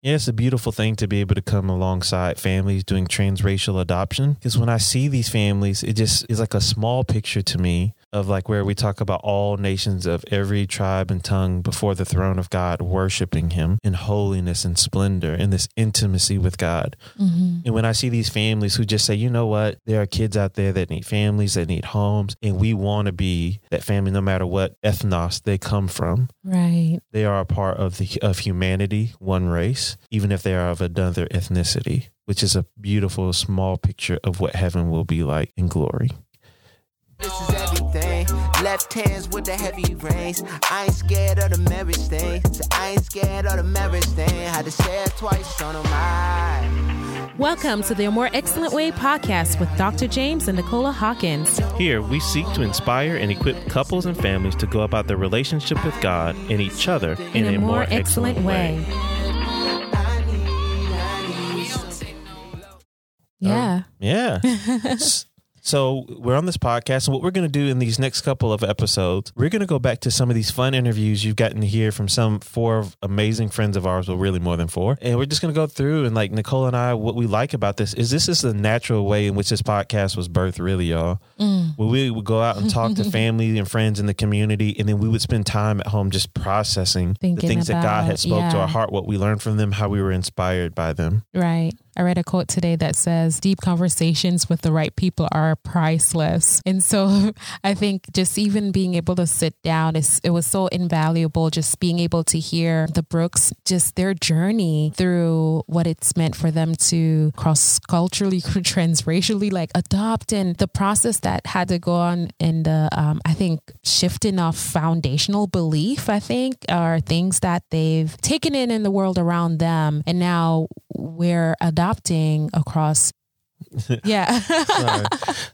Yeah, it's a beautiful thing to be able to come alongside families doing transracial adoption. Because when I see these families, it just is like a small picture to me of like where we talk about all nations of every tribe and tongue before the throne of God, worshiping Him in holiness and splendor in this intimacy with God. Mm-hmm. And when I see these families who just say, you know what, there are kids out there that need families, that need homes, and we want to be that family no matter what ethnos they come from. Right. They are a part of the of humanity, one race, even if they are of another ethnicity, which is a beautiful small picture of what heaven will be like in glory. This is everything. Left hands with the heavy reins. I ain't scared of the marriage thing. So I ain't scared of the marriage thing. Had to say it twice on my. Welcome to the A More Excellent Way podcast with Dr. James and Nicola Hawkins. Here, we seek to inspire and equip couples and families to go about their relationship with God and each other in, In a more excellent way. Um, yeah. Yeah. So we're on this podcast, and what we're going to do in these next couple of episodes, we're going to go back to some of these fun interviews you've gotten to hear from some four amazing friends of ours, well, really more than four, and we're just going to go through and like Nicola and I, what we like about this is this is the natural way in which this podcast was birthed, really, y'all. Mm. Where we would go out and talk to family and friends in the community, and then we would spend time at home just processing the Thinking things that God had about- spoke to our heart, what we learned from them, how we were inspired by them. Right. I read a quote today that says, Deep conversations with the right people are priceless. And so I think just even being able to sit down, it was so invaluable just being able to hear the Brooks, just their journey through what it's meant for them to cross culturally, transracially, like adopt, and the process that had to go on in the, um, I think, shifting of foundational belief, I think, are things that they've taken in in the world around them. And now we're adopting across. Yeah.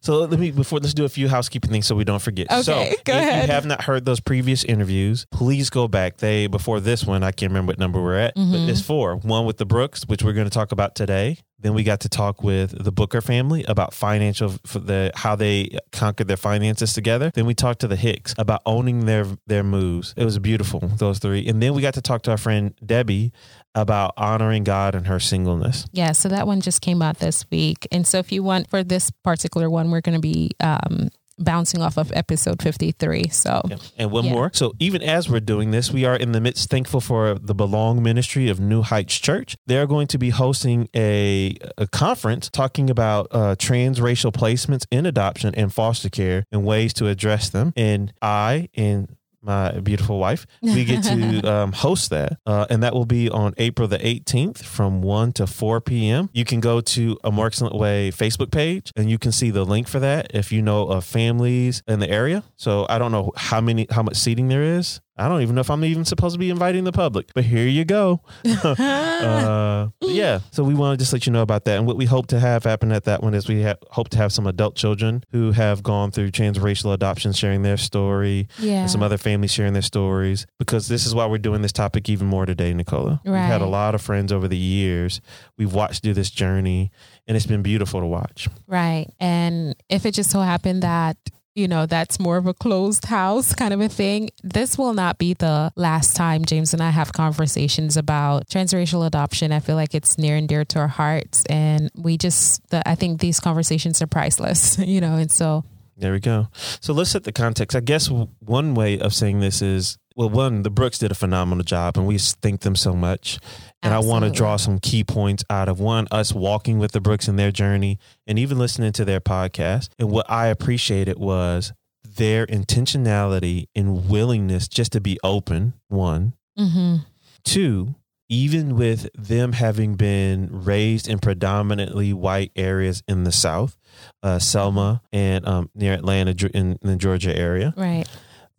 So let me before let's do a few housekeeping things so we don't forget. Okay, so go if ahead. you have not heard those previous interviews, please go back. They before this one, I can't remember what number we're at, Mm-hmm. but it's four. One with the Brooks, which we're going to talk about today. Then we got to talk with the Booker family about financial the how they conquered their finances together. Then we talked to the Hicks about owning their their moves. It was beautiful, those three. And then we got to talk to our friend Debbie about honoring God and her singleness. yeah. So that one just came out this week. And so if you want, for this particular one, we're going to be um, bouncing off of episode 53. So Yeah. And one Yeah. more. So even as we're doing this, we are in the midst thankful for the Belong Ministry of New Heights Church. They're going to be hosting a, a conference talking about uh, transracial placements in adoption and foster care and ways to address them. And I and my beautiful wife, we get to um, host that. Uh, and that will be on April the 18th from 1 to 4 p.m. You can go to a More Excellent Way Facebook page and you can see the link for that if you know of families in the area. So I don't know how many, how much seating there is. I don't even know if I'm even supposed to be inviting the public, but here you go. uh, yeah. So we want to just let you know about that. And what we hope to have happen at that one is we ha- hope to have some adult children who have gone through transracial adoption sharing their story yeah. and some other families sharing their stories because this is why we're doing this topic even more today, Nicola. We've had a lot of friends over the years. We've watched through this journey and it's been beautiful to watch. Right. And if it just so happened that, you know, that's more of a closed house kind of a thing, this will not be the last time James and I have conversations about transracial adoption. I feel like it's near and dear to our hearts. And we just, the, I think these conversations are priceless, you know, and so, There we go. So let's set the context. I guess one way of saying this is well, one, the Brooks did a phenomenal job and we thank them so much. And I want to draw some key points out of one, us walking with the Brooks in their journey and even listening to their podcast. And what I appreciated was their intentionality and willingness just to be open, one. hmm Two, even with them having been raised in predominantly white areas in the South, uh, Selma and um, near Atlanta in the Georgia area, right.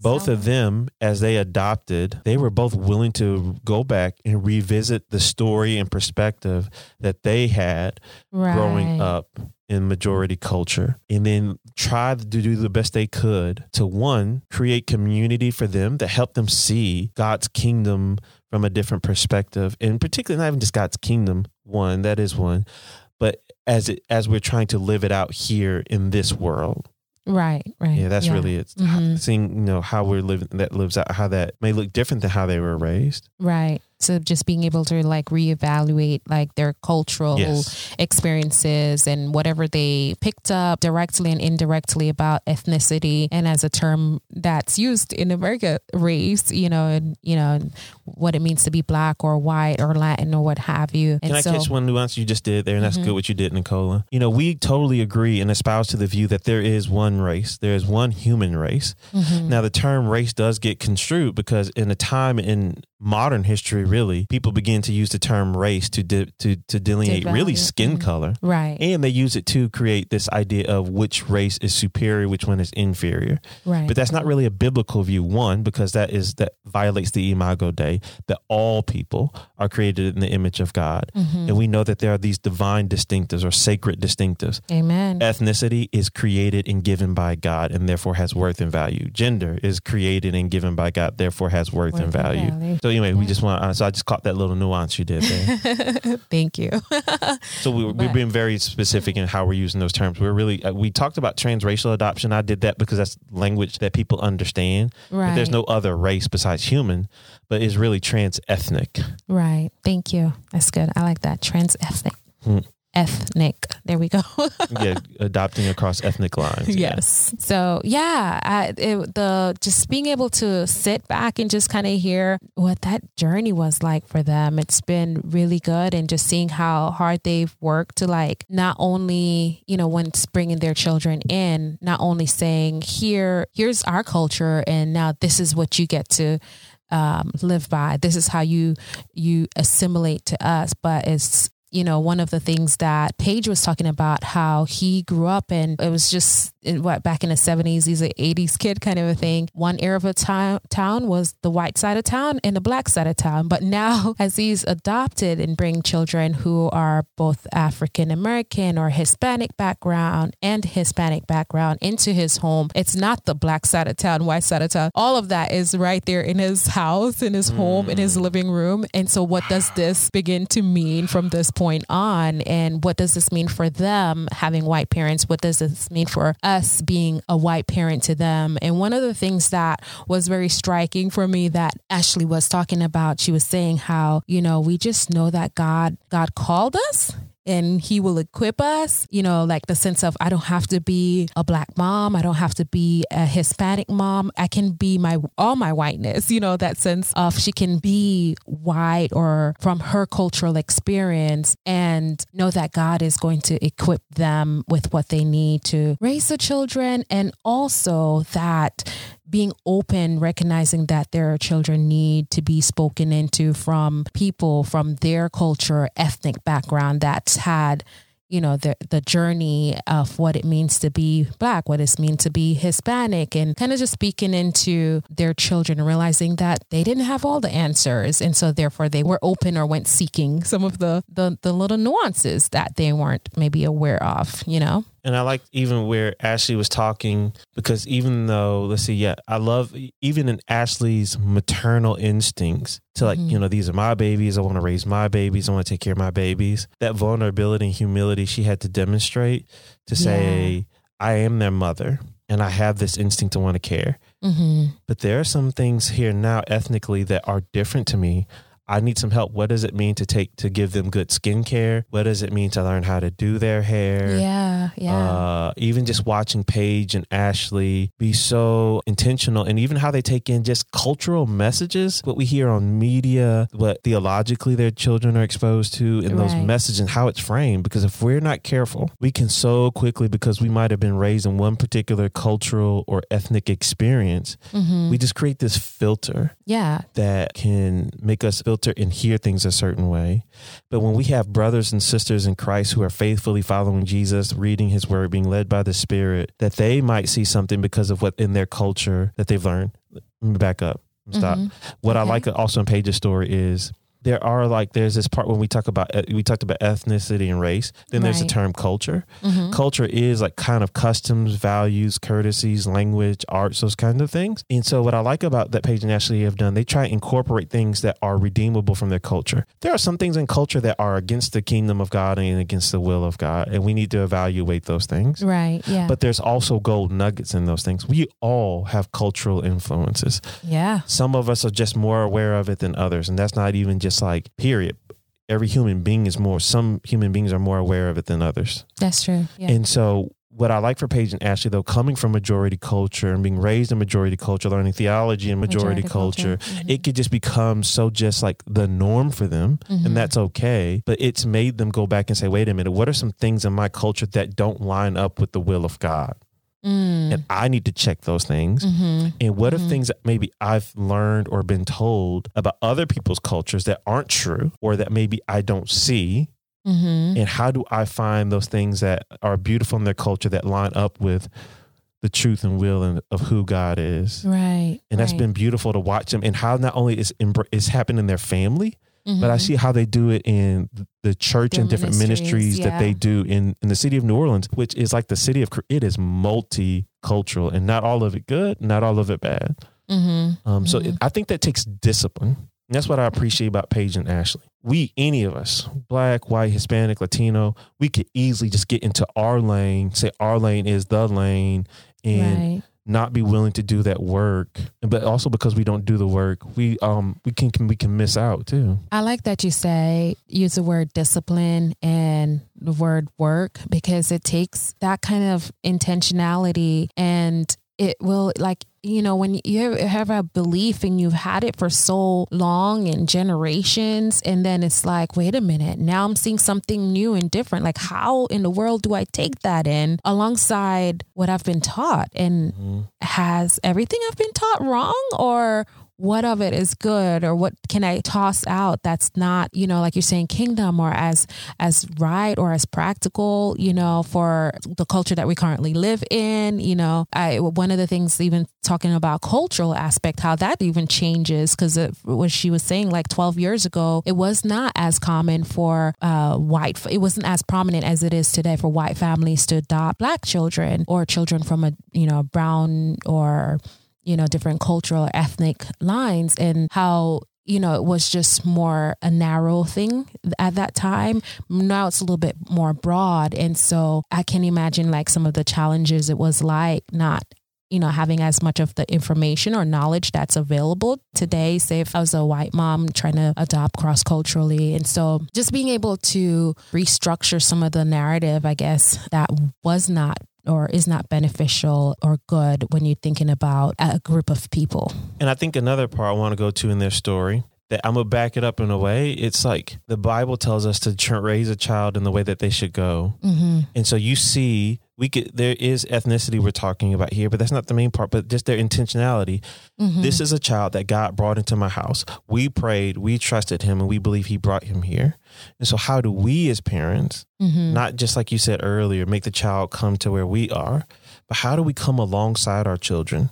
Both of them, as they adopted, they were both willing to go back and revisit the story and perspective that they had Right. growing up in majority culture and then try to do the best they could to one create community for them that help them see God's kingdom from a different perspective and particularly not even just God's kingdom one that is one but as it as we're trying to live it out here in this world Right. Right. yeah that's really it Mhm. seeing you know how we're living that lives out how that may look different than how they were raised Right. So just being able to like reevaluate like their cultural Yes. experiences and whatever they picked up directly and indirectly about ethnicity and as a term that's used in America race, you know, and you know what it means to be black or white or Latin or what have you. And Can I so Mm-hmm. catch one nuance you just did there? And that's good what you did, Nicola. You know, we totally agree and espouse to the view that there is one race, there is one human race. Mm-hmm. Now, the term race does get construed because in a time in modern history, Mm-hmm. really, people begin to use the term race to de- to to delineate really skin mm-hmm. color. right. And they use it to create this idea of which race is superior, which one is inferior. right. But that's not really a biblical view. One, because that is that violates the imago Dei, that all people are created in the image of God, Mm-hmm. and we know that there are these divine distinctives or sacred distinctives. Amen. Ethnicity is created and given by God, and therefore has worth and value. Gender is created and given by God, therefore has worth, Worth and and value. value. So anyway, we just want. uh, So I just caught that little nuance you did there. Thank you. So we, we've been very specific in how we're using those terms. We're really uh, we talked about transracial adoption. I did that because that's language that people understand. But there's no other race besides human, but is really trans ethnic. Right. Thank you. That's good. I like that. Trans ethnic. Hmm. Ethnic. There we go. yeah, adopting across ethnic lines. Yeah. yes. So yeah, I, it, the just being able to sit back and just kind of hear what that journey was like for them. It's been really good, and just seeing how hard they've worked to like not only you know once bringing their children in, not only saying here here's our culture, and now this is what you get to um, live by. This is how you you assimilate to us. But it's you know one of the things that Paige was talking about how he grew up and it was just in what back in the seventies. He's an eighties kid kind of a thing. One area of a town town was the white side of town and the black side of town. But now as he's adopted and bring children who are both African American or Hispanic background and Hispanic background into his home, it's not the black side of town, white side of town. All of that is right there in his house, in his home, in his mm. living room. And so, what does this begin to mean from this point on? And what does this mean for them having white parents? What does this mean for us being a white parent to them? And one of the things that was very striking for me that Ashley was talking about, she was saying how, you know, we just know that God, God called us and he will equip us you know like the sense of i don't have to be a black mom. I don't have to be a hispanic mom. I can be my all my whiteness you know that sense of she can be white or from her cultural experience and know that god is going to equip them with what they need to raise the children and also that being open, recognizing that their children need to be spoken into from people from their culture, ethnic background that's had, you know, the the journey of what it means to be black, what it means to be Hispanic, and kind of just speaking into their children, realizing that they didn't have all the answers, and so therefore they were open or went seeking some of the the, the little nuances that they weren't maybe aware of, you know. And I like even where Ashley was talking because even though let's see, yeah, I love even in Ashley's maternal instincts to like, Mhm. you know, these are my babies. I want to raise my babies. I want to take care of my babies. That vulnerability and humility she had to demonstrate to say, I am their mother and I have this instinct to want to care. Mm-hmm. But there are some things here now ethnically that are different to me. I need some help. What does it mean to take to give them good skincare? What does it mean to learn how to do their hair? Yeah, yeah. Uh, even just watching Paige and Ashley be so intentional, and even how they take in just cultural messages, what we hear on media, what theologically their children are exposed to, and those messages and how it's framed. Because if we're not careful, we can so quickly, because we might have been raised in one particular cultural or ethnic experience, mm-hmm. we just create this filter yeah, that can make us filter and hear things a certain way. But when we have brothers and sisters in Christ who are faithfully following Jesus, reading his word, being led by the Spirit, that they might see something because of what in their culture that they've learned. Let me back up. Stop. Mhm. What I like also in Paige's story is there are like there's this part when we talk about we talked about ethnicity and race. Then there's the term culture. Mhm. Culture is like kind of customs, values, courtesies, language, arts, those kind of things. And so what I like about that Paige and Ashley have done, they try to incorporate things that are redeemable from their culture. There are some things in culture that are against the kingdom of God and against the will of God, and we need to evaluate those things. Right. Yeah. But there's also gold nuggets in those things. We all have cultural influences. yeah. Some of us are just more aware of it than others. And that's not even just like, period. Every human being is more, some human beings are more aware of it than others. That's true. Yeah. And so, what I like for Paige and Ashley, though, coming from majority culture and being raised in majority culture, learning theology in majority, Majority culture, culture. Mhm. it could just become so just like the norm for them. Mhm. And that's okay. But it's made them go back and say, wait a minute, what are some things in my culture that don't line up with the will of God? Mm. And I need to check those things. Mhm. And what are Mhm. things that maybe I've learned or been told about other people's cultures that aren't true or that maybe I don't see? Mhm. And how do I find those things that are beautiful in their culture that line up with the truth and will and of who God is? Right. And that's right. been beautiful to watch them and how not only is is happening in their family, but I Mhm. see how they do it in the church Their and different ministries, ministries that they do in, in the city of New Orleans, which is like the city of, it is multicultural and not all of it good, not all of it bad. Mhm. Um, So it, I think that takes discipline. And that's what I appreciate about Paige and Ashley. We, any of us, black, white, Hispanic, Latino, we could easily just get into our lane, say our lane is the lane, and Right. Not be willing to do that work. But also because we don't do the work, we um we can, can we can miss out too. I like that you say use the word discipline and the word work because it takes that kind of intentionality and it will like you know when you have a belief and you've had it for so long and generations and then it's like wait a minute now i'm seeing something new and different. Like how in the world do i take that in alongside what i've been taught? And mm-hmm. has everything I've been taught wrong or what of it is good or what can I toss out that's not, you know, like you're saying kingdom or as as right or as practical, you know, for the culture that we currently live in, you know. I one of the things even talking about cultural aspect how that even changes cuz what she was saying like 12 years ago, it was not as common for uh white it wasn't as prominent as it is today for white families to adopt black children or children from a, you know, brown or you know, different cultural, ethnic lines, and how you know it was just more a narrow thing at that time. Now it's a little bit more broad, and so I can imagine like some of the challenges it was like not. You know, having as much of the information or knowledge that's available today. Say, if I was a white mom trying to adopt cross culturally. And so just being able to restructure some of the narrative, I guess, that was not or is not beneficial or good when you're thinking about a group of people. And I think another part I want to go to in their story that I'm gonna back it up in a way. It's like the Bible tells us to raise a child in the way that they should go, Mm-hmm. and so you see, we could there is ethnicity we're talking about here, but that's not the main part. But just their intentionality. Mm-hmm. This is a child that God brought into my house. We prayed, we trusted Him, and we believe He brought him here. And so, how do we as parents, Mm-hmm. not just like you said earlier, make the child come to where we are, but how do we come alongside our children?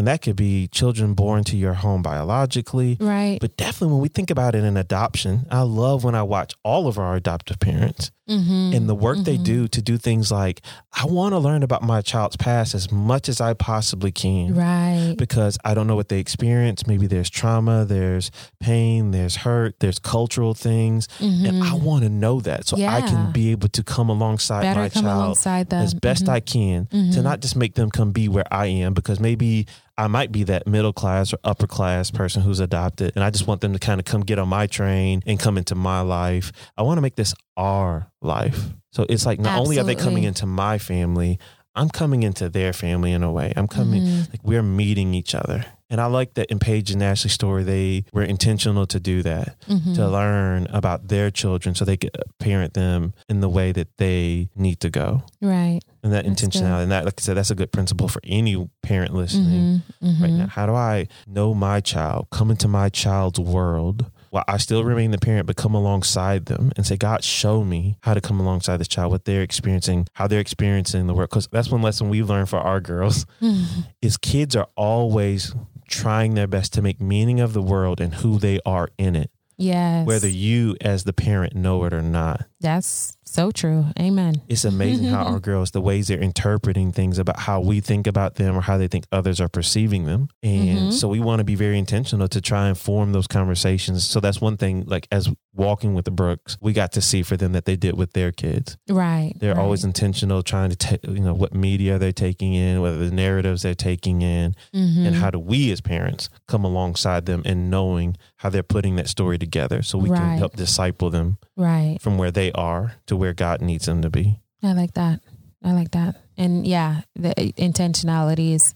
And that could be children born to your home biologically, Right. but definitely when we think about it in adoption, I love when I watch all of our adoptive parents mm-hmm. and the work they do to do things like, I want to learn about my child's past as much as I possibly can. Right. Because I don't know what they experience. Maybe there's trauma, there's pain, there's hurt, there's cultural things. And I want to know that so I Mm-hmm. Can be able to come alongside Better my come child alongside them. as best Mhm. I can to Mhm. not just make them come be where I am because maybe I might be that middle class or upper class person who's adopted and I just want them to kind of come get on my train and come into my life. I want to make this our life. So it's like not only are they coming into my family, I'm coming into their family in a way. I'm coming Mhm. like we're meeting each other. And I like that in Paige and Ashley's story, they were intentional to do that Mhm. to learn about their children so they could parent them in the way that they need to go. Right. And that That's intentionality. good. And that, like I said, that's a good principle for any parent listening Mhm. right Mhm. now. How do I know my child, come into my child's world? While I still remain the parent, but come alongside them and say, God, show me how to come alongside this child, what they're experiencing, how they're experiencing the world. Because that's one lesson we learned for our girls Mhm. is kids are always trying their best to make meaning of the world and who they are in it. Yes. whether you as the parent know it or not. That's so true. Amen. It's amazing how our girls, the ways they're interpreting things about how we think about them or how they think others are perceiving them. And Mhm. so we want to be very intentional to try and form those conversations. So that's one thing, like as walking with the Brooks, we got to see for them that they did with their kids. Right. They're right. always intentional, trying to take, you know, what media they're taking in, whether the narratives they're taking in, Mhm. and how do we as parents come alongside them and knowing how they're putting that story together so we can help disciple them right. from where they are to where God needs them to be. I like that. I like that. And yeah, the intentionality is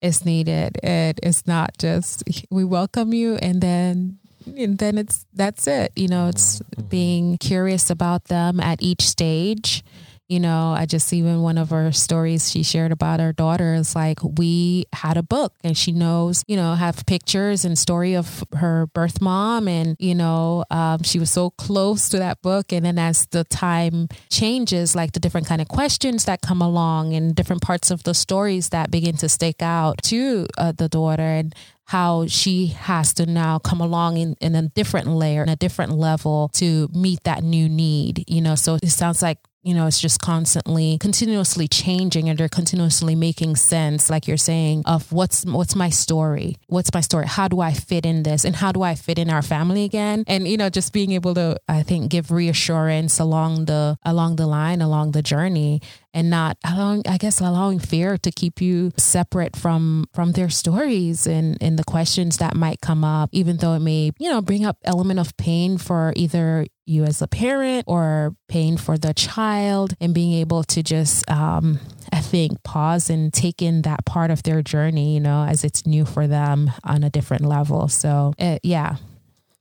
is needed. It is not just we welcome you and then and then it's that's it. You know, it's mm-hmm. being curious about them at each stage. You know, I just even one of her stories she shared about her daughter is like we had a book and she knows, you know, have pictures and story of her birth mom and you know, um, she was so close to that book and then as the time changes, like the different kind of questions that come along and different parts of the stories that begin to stick out to uh, the daughter and how she has to now come along in, in a different layer, in a different level to meet that new need, you know. So it sounds like you know, it's just constantly, continuously changing and they're continuously making sense, like you're saying, of what's what's my story? What's my story? How do I fit in this? And how do I fit in our family again? And you know, just being able to, I think, give reassurance along the along the line, along the journey, and not allowing, I guess, allowing fear to keep you separate from from their stories and and the questions that might come up, even though it may, you know, bring up element of pain for either you as a parent or paying for the child and being able to just um I think pause and take in that part of their journey, you know, as it's new for them on a different level. So, uh, yeah.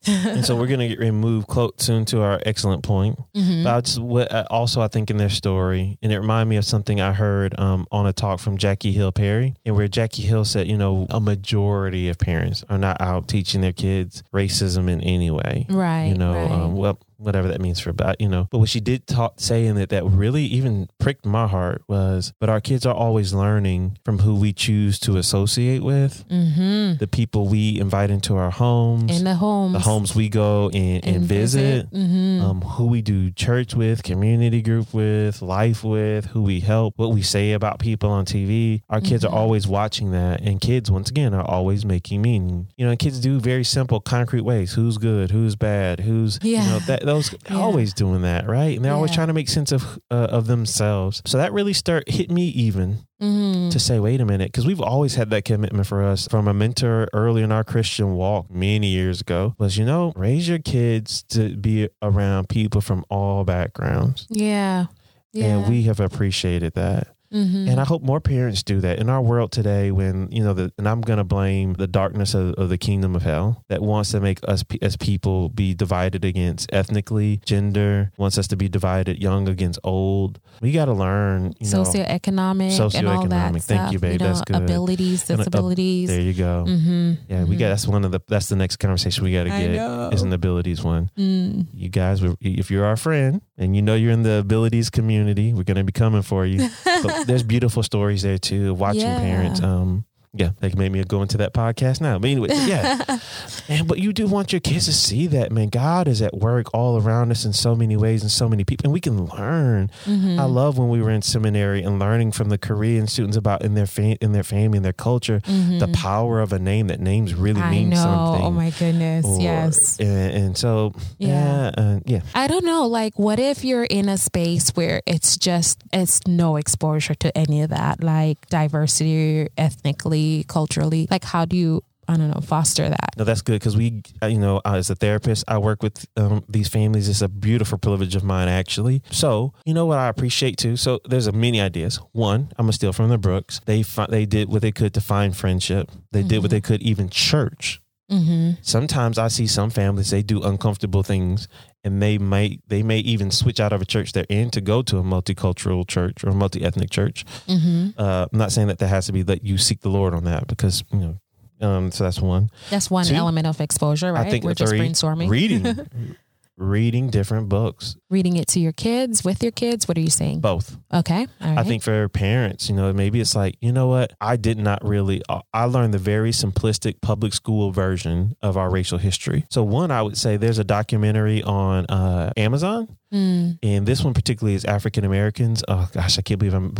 and so we're going to get close soon to our excellent point. Mhm. But I just, what, uh, also, I think in their story, and it reminded me of something I heard um, on a talk from Jackie Hill Perry, and where Jackie Hill said, you know, a majority of parents are not out teaching their kids racism in any way. Right. You know, right. um, well, whatever that means for about, you know. But what she did talk, say in it that really even pricked my heart was, but our kids are always learning from who we choose to associate with, mm-hmm. the people we invite into our homes, In the homes. the homes we go and, and, visit, hmm um, who we do church with, community group with, life with, who we help, what we say about people on TV. Our kids Mhm. are always watching that, and kids, once again, are always making meaning. You know, and kids do very simple, concrete ways: who's good, who's bad, who's you Yeah. know that those Yeah. always doing that, right? And they're always trying to make sense of uh, of themselves. So that really start hit me even hmm to say, wait a minute, because we've always had that commitment for us from a mentor early in our Christian walk many years ago was, you know, raise your kids to be around people from all backgrounds. Yeah. Yeah. And we have appreciated that. Hmm And I hope more parents do that in our world today when, you know, the, and I'm going to blame the darkness of, of the kingdom of hell that wants to make us pe- as people be divided against ethnically, gender, wants us to be divided young against old. We got to learn, you know, socioeconomic, and all that Socioeconomic. Thank stuff. you, babe. know, That's good. abilities, And, uh, disabilities. there you go. mm-hmm. Yeah, we got that's one of the that's the next conversation we got to get is an abilities one. Mm. You guys, if you're our friend and you know you're in the abilities community, we're gonna be coming for you. but there's beautiful stories there too. Watching Yeah. parents, um, yeah, they made me go into that podcast now. But anyway, yeah, and but you do want your kids to see that man. God is at work all around us in so many ways and so many people, and we can learn. Mhm. I love when we were in seminary and learning from the Korean students about in their fa- in their family and their culture the Mhm. power of a name that names really I mean know. something. Oh my goodness. or- yes. And, and so, Yeah. yeah, uh, yeah. I don't know. Like, what if you're in a space where it's just, it's no exposure to any of that, like diversity, ethnically, culturally? Like, how do you, I don't know, foster that? No, that's good because we, uh, you know, uh, as a therapist, I work with um, these families. It's a beautiful privilege of mine, actually. So, you know what I appreciate too. So, there's a many ideas. One, I'm gonna steal from the Brooks. They fi- they did what they could to find friendship. They did what Mhm. they could, even church. Mm-hmm. Sometimes I see some families they do uncomfortable things, and they might they may even switch out of a church they're in to go to a multicultural church or a multi ethnic church. Mm-hmm. Uh, I'm not saying that there has to be that you seek the Lord on that because you know. Um, so that's one. That's one Two, element of exposure, right? I think We're just brainstorming. reading, reading different books, Reading it to your kids, with your kids. What are you saying? both. Okay. All right. I think for parents, you know, maybe it's like, you know what? I did not really, uh, I learned the very simplistic public school version of our racial history. So, one, I would say there's a documentary on uh, Amazon, Mm, and this one particularly is African Americans. Oh, gosh, I can't believe I'm.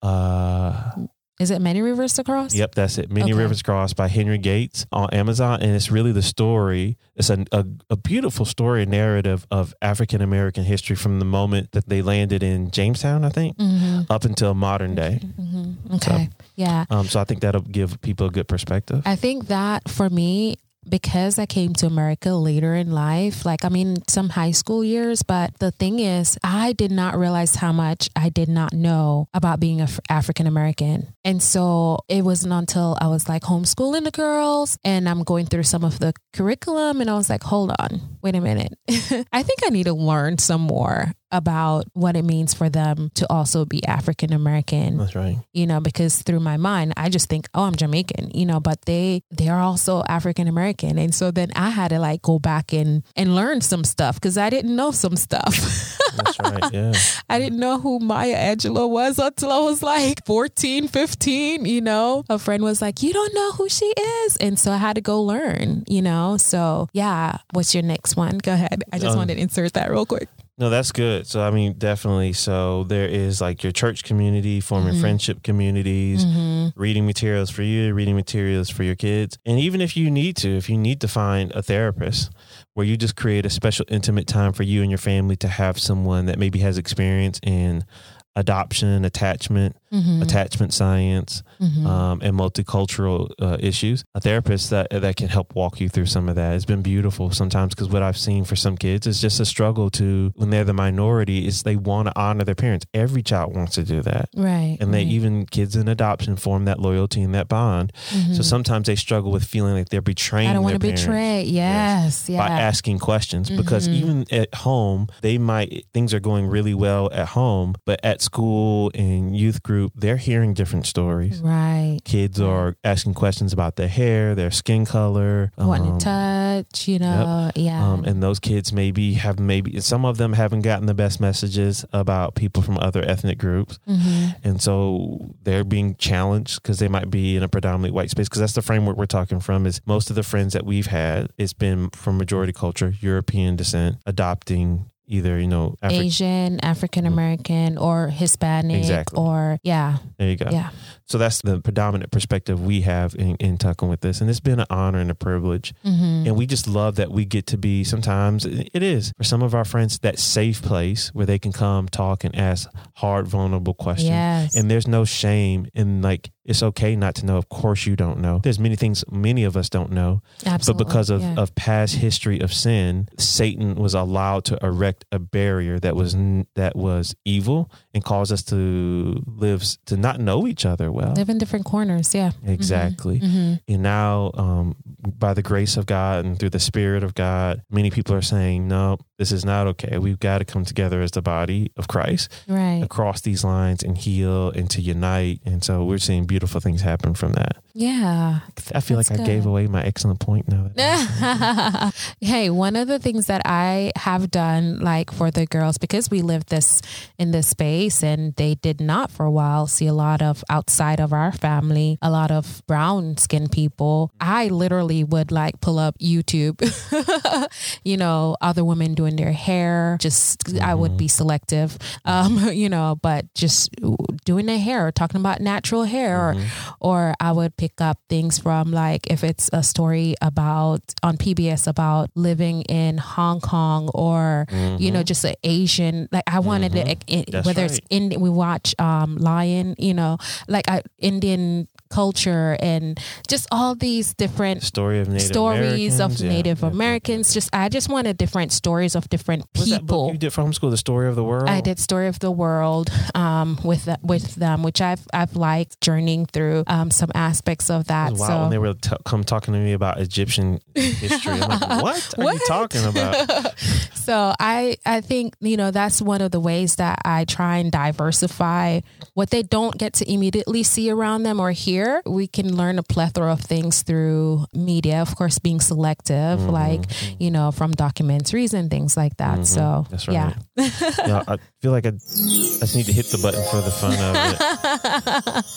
Uh, is it many rivers to cross? Yep, that's it. Many Okay. Rivers Cross by Henry Gates on Amazon, and it's really the story. It's a a, a beautiful story and narrative of African American history from the moment that they landed in Jamestown, I think, hmm up until modern day. hmm Okay. yeah. Um, so I think that'll give people a good perspective. I think that for me, because I came to America later in life, like I mean, some high school years, but the thing is, I did not realize how much I did not know about being Af- African American. And so it wasn't until I was like homeschooling the girls and I'm going through some of the curriculum, and I was like, hold on, wait a minute. I think I need to learn some more about what it means for them to also be African American That's right. you know because through my mind i just think oh i'm jamaican you know but they they are also african american and so then i had to like go back and and learn some stuff because i didn't know some stuff That's right. Yeah. i didn't know who maya angelou was until i was like 14 15 you know a friend was like you don't know who she is and so i had to go learn you know so yeah what's your next one go ahead i just Um, wanted to insert that real quick No, that's good. So I mean, definitely. So there is like your church community, forming Mhm. friendship communities, Mhm. reading materials for you, reading materials for your kids. And even if you need to, if you need to find a therapist where you just create a special intimate time for you and your family to have someone that maybe has experience in adoption, attachment, Mhm. attachment science, Mhm. um, and multicultural uh, issues. A therapist that that can help walk you through some of that. It's been beautiful sometimes because what I've seen for some kids is just a struggle to when they're the minority is they want to honor their parents. Every child wants to do that. right And they right. even kids in adoption form that loyalty and that bond. So Mhm. sometimes they struggle with feeling like they're betraying. I don't want to betray. Yes, yeah. By asking questions, because Mhm. even at home, they might things are going really well at home, but at school and youth group, they're hearing different stories. right. Kids are asking questions about their hair, their skin color, Wanting um, to touch, you know, yeah. um, and those kids maybe have maybe some of them haven't gotten the best messages about people from other ethnic groups, Mhm. and so they're being challenged because they might be in a predominantly white space. Because that's the framework we're talking from. Is most of the friends that we've had, it's been from majority culture, European descent, adopting either you know Afri- Asian, African mm-hmm. American, or Hispanic, Exactly. or yeah, There you go. yeah. So that's the predominant perspective we have in, in talking with this, and it's been an honor and a privilege. hmm And we just love that we get to be sometimes it is for some of our friends that safe place where they can come talk and ask hard, vulnerable questions. Yes. And there's no shame in like it's okay not to know. Of course you don't know. There's many things many of us don't know. Absolutely. But because of, yeah. of past history of sin, Satan was allowed to erect a barrier that was that was evil and caused us to live to not know each other well. live in different corners. Yeah. Exactly. hmm And now, um, by the grace of God and through the Spirit of God, many people are saying, no, this is not okay. We've got to come together as the body of Christ Right. across these lines and heal and to unite. And so we're seeing beautiful things happen from that. Yeah. I feel like I gave away my excellent point now. hey, one of the things that I have done, like for the girls, because we lived this in this space and they did not for a while see a lot of outside of our family, a lot of brown skinned people. I literally would like pull up YouTube, you know, other women doing their hair. Just, I would be selective, um, you know, but just doing their hair, talking about natural hair, or, or I would pick up things from like if it's a story about on PBS about living in Hong Kong or you know just an Asian like I wanted to Mm-hmm. That's whether it's right. in we watch um Lion you know like I, Indian culture and just all these different Story of Native stories of Americans. Yeah, Native yeah, yeah, Americans just I just wanted different stories of different yeah. Was that book people you did for homeschool, The Story of the World? I did Story of the World um, with the, with them, which I've I've liked journeying through um, some aspects of that. wild so when they were t- come talking to me about Egyptian history. I'm like, what are you talking about? so I I think you know that's one of the ways that I try and diversify what they don't get to immediately see around them or hear here we can learn a plethora of things through media, of course, being selective, Mm-hmm. like, you know, from documentaries and things like that. So, That's right. yeah. Yeah, I feel like I, I just need to hit the button for the fun of it.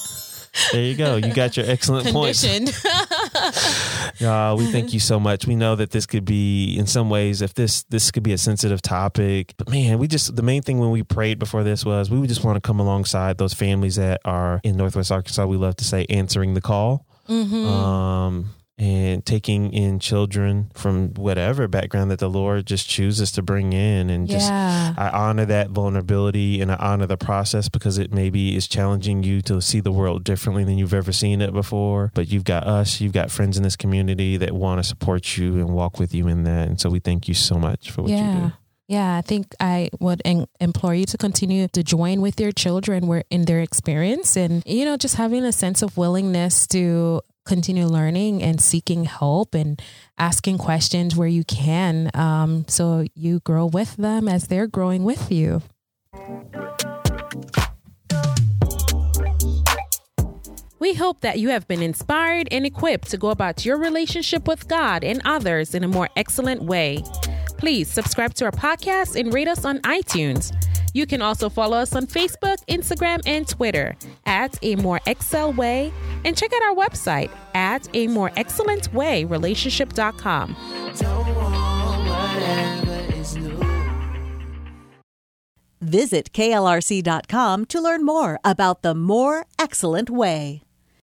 There you go. You got your excellent points. Uh, we thank you so much. We know that this could be, in some ways, if this this could be a sensitive topic. But man, we just the main thing when we prayed before this was we would just want to come alongside those families that are in Northwest Arkansas. We love to say answering the call. Mm-hmm. Um, and taking in children from whatever background that the Lord just chooses to bring in, and just yeah. I honor that vulnerability and I honor the process because it maybe is challenging you to see the world differently than you've ever seen it before. But you've got us, you've got friends in this community that want to support you and walk with you in that. And so we thank you so much for what you yeah. do. Yeah, I think I would en- implore you to continue to join with your children where in their experience and you know just having a sense of willingness to continue learning and seeking help and asking questions where you can um, so you grow with them as they're growing with you. We hope that you have been inspired and equipped to go about your relationship with God and others in a more excellent way. Please subscribe to our podcast and rate us on iTunes. You can also follow us on Facebook, Instagram, and Twitter at A More Excel Way and check out our website at A More Excellent Way Relationship.com. Visit klrc.com to learn more about the More Excellent Way.